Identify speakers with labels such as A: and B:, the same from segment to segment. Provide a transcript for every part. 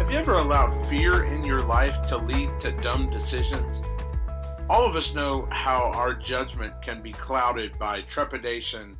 A: Have you ever allowed fear in your life to lead to dumb decisions? All of us know how our judgment can be clouded by trepidation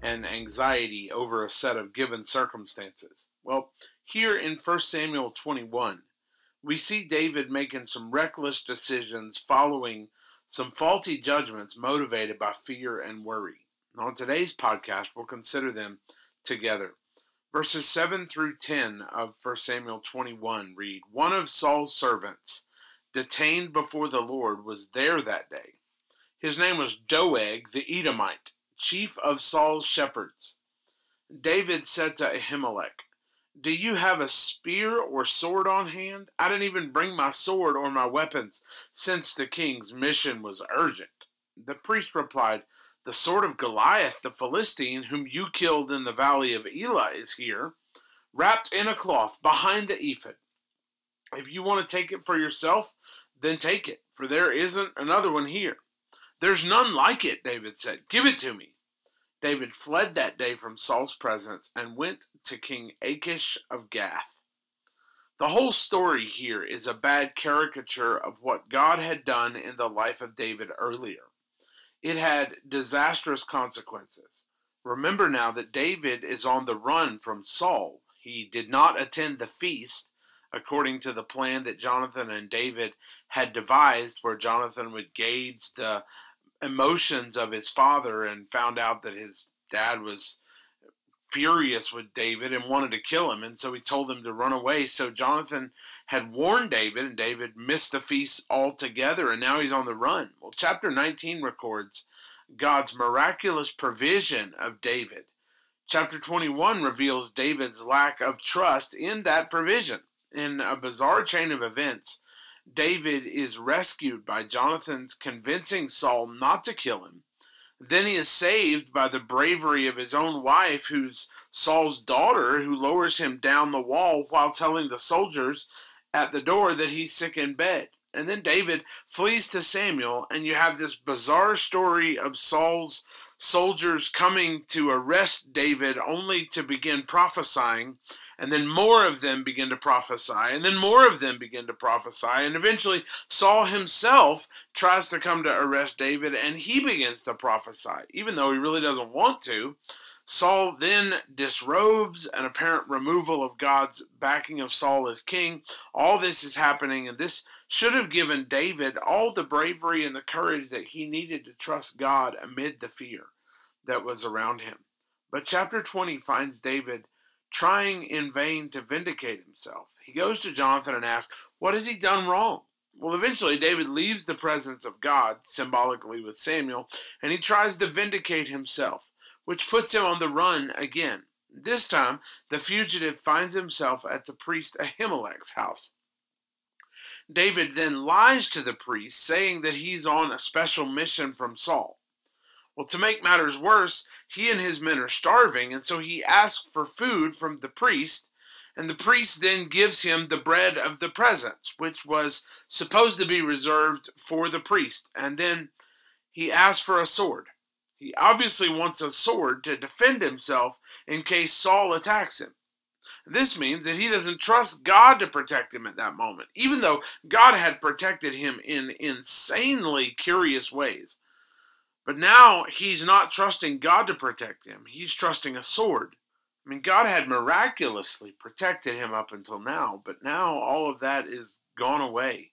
A: and anxiety over a set of given circumstances. Well, here in 1 Samuel 21, we see David making some reckless decisions following some faulty judgments motivated by fear and worry. On today's podcast, we'll consider them together. Verses 7 through 10 of 1 Samuel 21 read One of Saul's servants, detained before the Lord, was there that day. His name was Doeg the Edomite, chief of Saul's shepherds. David said to Ahimelech, Do you have a spear or sword on hand? I didn't even bring my sword or my weapons, since the king's mission was urgent. The priest replied, the sword of Goliath the Philistine, whom you killed in the valley of Elah, is here, wrapped in a cloth behind the ephod. If you want to take it for yourself, then take it, for there isn't another one here. There's none like it, David said. Give it to me. David fled that day from Saul's presence and went to King Achish of Gath. The whole story here is a bad caricature of what God had done in the life of David earlier it had disastrous consequences. Remember now that David is on the run from Saul. He did not attend the feast according to the plan that Jonathan and David had devised, where Jonathan would gauge the emotions of his father and found out that his dad was furious with David and wanted to kill him. And so he told him to run away. So Jonathan had warned David, and David missed the feast altogether, and now he's on the run. Well, chapter 19 records God's miraculous provision of David. Chapter 21 reveals David's lack of trust in that provision. In a bizarre chain of events, David is rescued by Jonathan's convincing Saul not to kill him. Then he is saved by the bravery of his own wife, who's Saul's daughter, who lowers him down the wall while telling the soldiers at the door that he's sick in bed. And then David flees to Samuel, and you have this bizarre story of Saul's soldiers coming to arrest David only to begin prophesying. And then more of them begin to prophesy, and then more of them begin to prophesy. And eventually, Saul himself tries to come to arrest David, and he begins to prophesy, even though he really doesn't want to. Saul then disrobes an apparent removal of God's backing of Saul as king. All this is happening, and this should have given David all the bravery and the courage that he needed to trust God amid the fear that was around him. But chapter 20 finds David trying in vain to vindicate himself. He goes to Jonathan and asks, What has he done wrong? Well, eventually, David leaves the presence of God, symbolically with Samuel, and he tries to vindicate himself which puts him on the run again. This time, the fugitive finds himself at the priest Ahimelech's house. David then lies to the priest, saying that he's on a special mission from Saul. Well, to make matters worse, he and his men are starving, and so he asks for food from the priest, and the priest then gives him the bread of the presence, which was supposed to be reserved for the priest. And then he asks for a sword. He obviously wants a sword to defend himself in case Saul attacks him. This means that he doesn't trust God to protect him at that moment, even though God had protected him in insanely curious ways. But now he's not trusting God to protect him, he's trusting a sword. I mean, God had miraculously protected him up until now, but now all of that is gone away.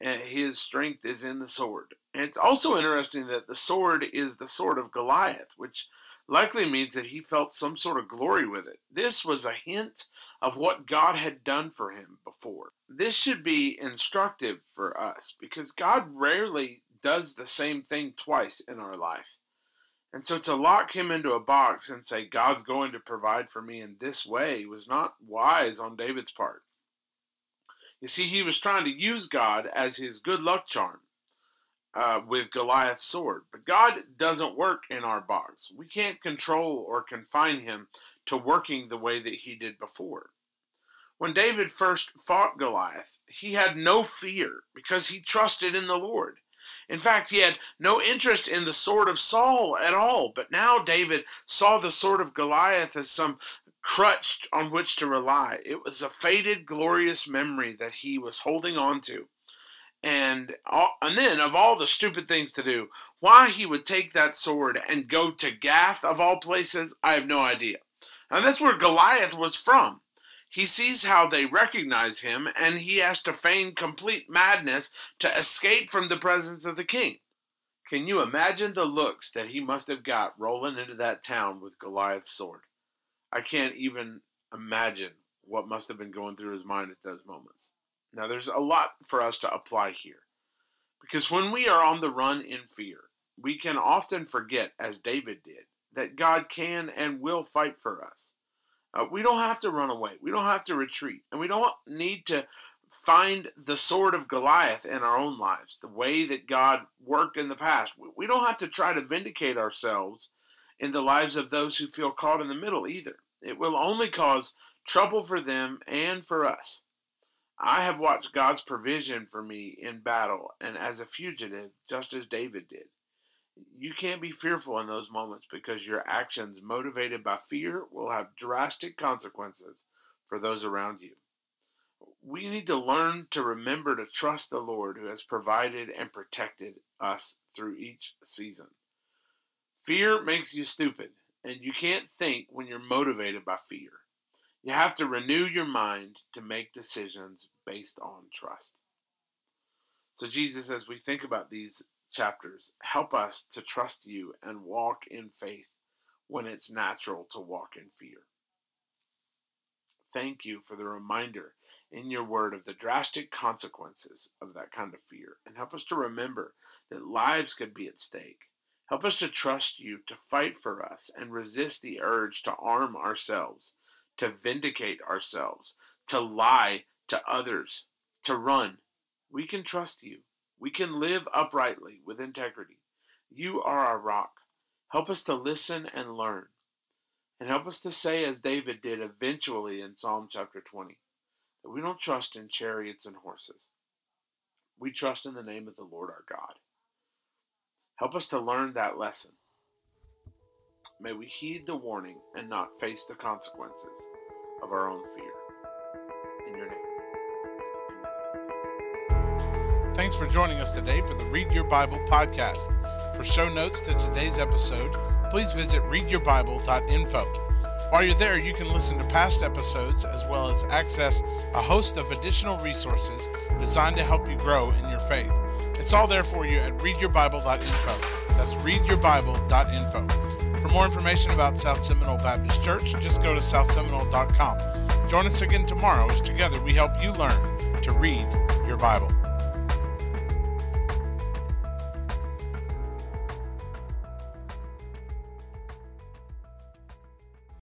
A: And his strength is in the sword. And it's also interesting that the sword is the sword of Goliath, which likely means that he felt some sort of glory with it. This was a hint of what God had done for him before. This should be instructive for us because God rarely does the same thing twice in our life. And so to lock him into a box and say, God's going to provide for me in this way was not wise on David's part. You see, he was trying to use God as his good luck charm uh, with Goliath's sword. But God doesn't work in our box. We can't control or confine him to working the way that he did before. When David first fought Goliath, he had no fear because he trusted in the Lord. In fact, he had no interest in the sword of Saul at all. But now David saw the sword of Goliath as some crutch on which to rely. It was a faded, glorious memory that he was holding on to. And, and then, of all the stupid things to do, why he would take that sword and go to Gath, of all places, I have no idea. And that's where Goliath was from. He sees how they recognize him, and he has to feign complete madness to escape from the presence of the king. Can you imagine the looks that he must have got rolling into that town with Goliath's sword? I can't even imagine what must have been going through his mind at those moments. Now, there's a lot for us to apply here. Because when we are on the run in fear, we can often forget, as David did, that God can and will fight for us. Uh, we don't have to run away. We don't have to retreat. And we don't need to find the sword of Goliath in our own lives, the way that God worked in the past. We don't have to try to vindicate ourselves in the lives of those who feel caught in the middle either. It will only cause trouble for them and for us. I have watched God's provision for me in battle and as a fugitive, just as David did. You can't be fearful in those moments because your actions motivated by fear will have drastic consequences for those around you. We need to learn to remember to trust the Lord who has provided and protected us through each season. Fear makes you stupid, and you can't think when you're motivated by fear. You have to renew your mind to make decisions based on trust. So, Jesus, as we think about these chapters, help us to trust you and walk in faith when it's natural to walk in fear. Thank you for the reminder in your word of the drastic consequences of that kind of fear. And help us to remember that lives could be at stake. Help us to trust you to fight for us and resist the urge to arm ourselves to vindicate ourselves, to lie to others, to run. We can trust you. We can live uprightly with integrity. You are our rock. Help us to listen and learn. And help us to say, as David did eventually in Psalm chapter 20, that we don't trust in chariots and horses. We trust in the name of the Lord our God. Help us to learn that lesson May we heed the warning and not face the consequences of our own fear. In your name.
B: Thanks for joining us today for the Read Your Bible podcast. For show notes to today's episode, please visit readyourbible.info. While you're there, you can listen to past episodes as well as access a host of additional resources designed to help you grow in your faith. It's all there for you at readyourbible.info. That's readyourbible.info. For more information about South Seminole Baptist Church, just go to southseminole.com. Join us again tomorrow as together we help you learn to read your Bible.